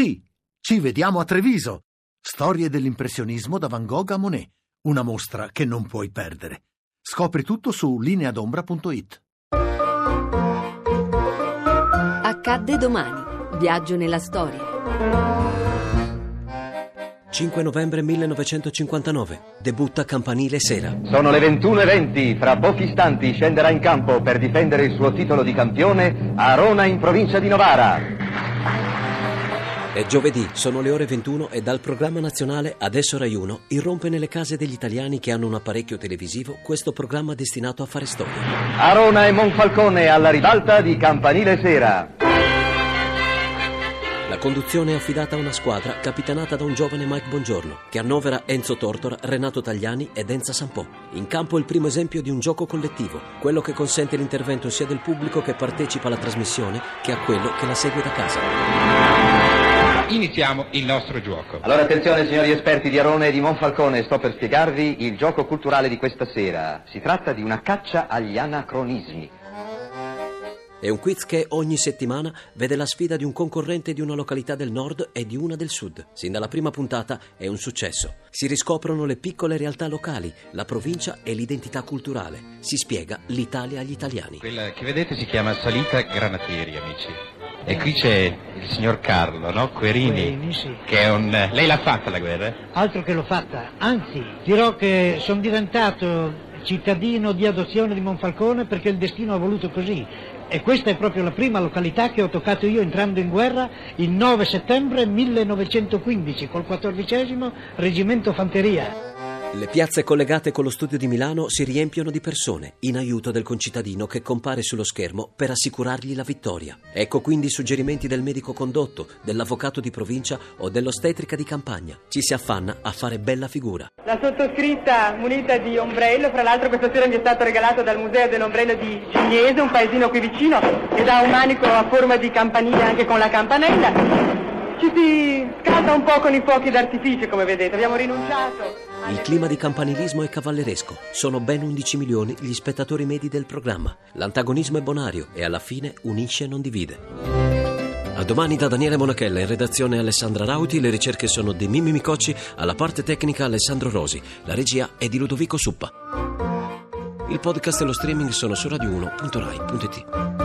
Sì, ci vediamo a Treviso. Storie dell'impressionismo da Van Gogh a Monet. Una mostra che non puoi perdere. Scopri tutto su lineadombra.it. Accadde domani. Viaggio nella storia. 5 novembre 1959. Debutta Campanile Sera. Sono le 21.20. Fra pochi istanti scenderà in campo per difendere il suo titolo di campione Arona in provincia di Novara. È giovedì, sono le ore 21 e dal programma nazionale Adesso Rai 1 irrompe nelle case degli italiani che hanno un apparecchio televisivo questo programma destinato a fare storia. Arona e Monfalcone alla ribalta di Campanile Sera. La conduzione è affidata a una squadra capitanata da un giovane Mike Bongiorno, che annovera Enzo Tortora, Renato Tagliani ed Enza Sampò. In campo il primo esempio di un gioco collettivo, quello che consente l'intervento sia del pubblico che partecipa alla trasmissione che a quello che la segue da casa iniziamo il nostro gioco. Allora attenzione signori esperti di Arone e di Monfalcone, sto per spiegarvi il gioco culturale di questa sera. Si tratta di una caccia agli anacronismi. È un quiz che ogni settimana vede la sfida di un concorrente di una località del nord e di una del sud. Sin dalla prima puntata è un successo. Si riscoprono le piccole realtà locali, la provincia e l'identità culturale. Si spiega l'Italia agli italiani. Quella che vedete si chiama Salita Granatieri, amici. E qui c'è il signor Carlo, no? Querini. Querini, sì. Che è un. Lei l'ha fatta la guerra? Altro che l'ho fatta, anzi, dirò che sono diventato cittadino di adozione di Monfalcone perché il destino ha voluto così. E questa è proprio la prima località che ho toccato io entrando in guerra il 9 settembre 1915 col 14 Reggimento Fanteria. Le piazze collegate con lo studio di Milano si riempiono di persone in aiuto del concittadino che compare sullo schermo per assicurargli la vittoria. Ecco quindi i suggerimenti del medico condotto, dell'avvocato di provincia o dell'ostetrica di campagna. Ci si affanna a fare bella figura. La sottoscritta munita di ombrello, fra l'altro questa sera mi è stato regalato dal Museo dell'Ombrello di Gignese, un paesino qui vicino, ed ha un manico a forma di campanile anche con la campanella. Ci si scalda un po' con i fuochi d'artificio, come vedete, abbiamo rinunciato. Il clima di campanilismo è cavalleresco. Sono ben 11 milioni gli spettatori medi del programma. L'antagonismo è bonario e alla fine unisce e non divide. A domani da Daniele Monachella, in redazione Alessandra Rauti, le ricerche sono di Mimmi Micocci, alla parte tecnica Alessandro Rosi, la regia è di Ludovico Suppa. Il podcast e lo streaming sono su radio1.rai.it.